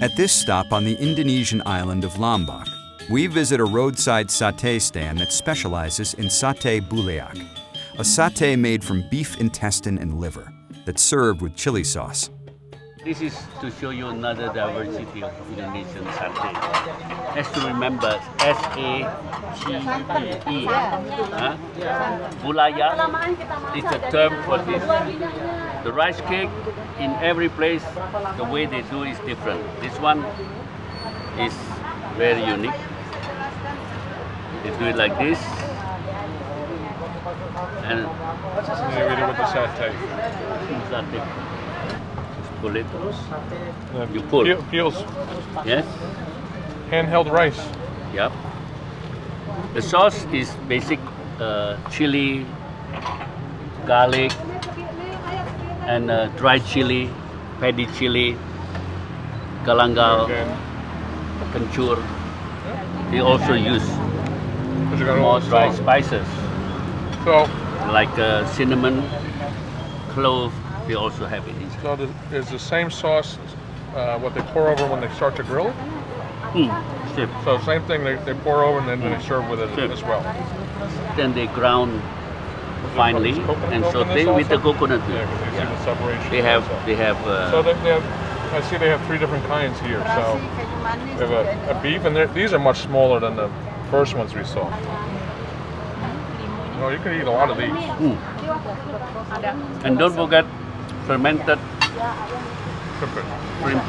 At this stop on the Indonesian island of Lombok, we visit a roadside satay stand that specializes in satay bulayak, a satay made from beef intestine and liver that's served with chili sauce. This is to show you another diversity of Indonesian satay. Has to remember S A T A E. Huh? Bulayak is a term for this. The rice cake in every place, the way they do is different. This one is very unique. They do it like this. And eat it with the satay. satay. Just pull it. Uh, You pull. Peel, peels, Yes? handheld rice. Yep. The sauce is basic uh, chili, garlic, and uh, dried chili, paddy chili, galangal, kencur. They also use because you got all more dry spices So, like uh, cinnamon, clove. They also have it inside. so the, is the same sauce uh, what they pour over when they start to grill? Mm. So same thing, they, they pour over and then they serve with it Sure. as well. Then they ground finely and milk in saute this with the coconut Yeah, milk. see Yeah. the separation. They have also. they have uh, So they, they have, I see they have three different kinds here. So they have a, a beef, and these are much smaller than the first ones we saw. Oh, you can eat a lot of these. Mm. And don't forget fermented shrimp.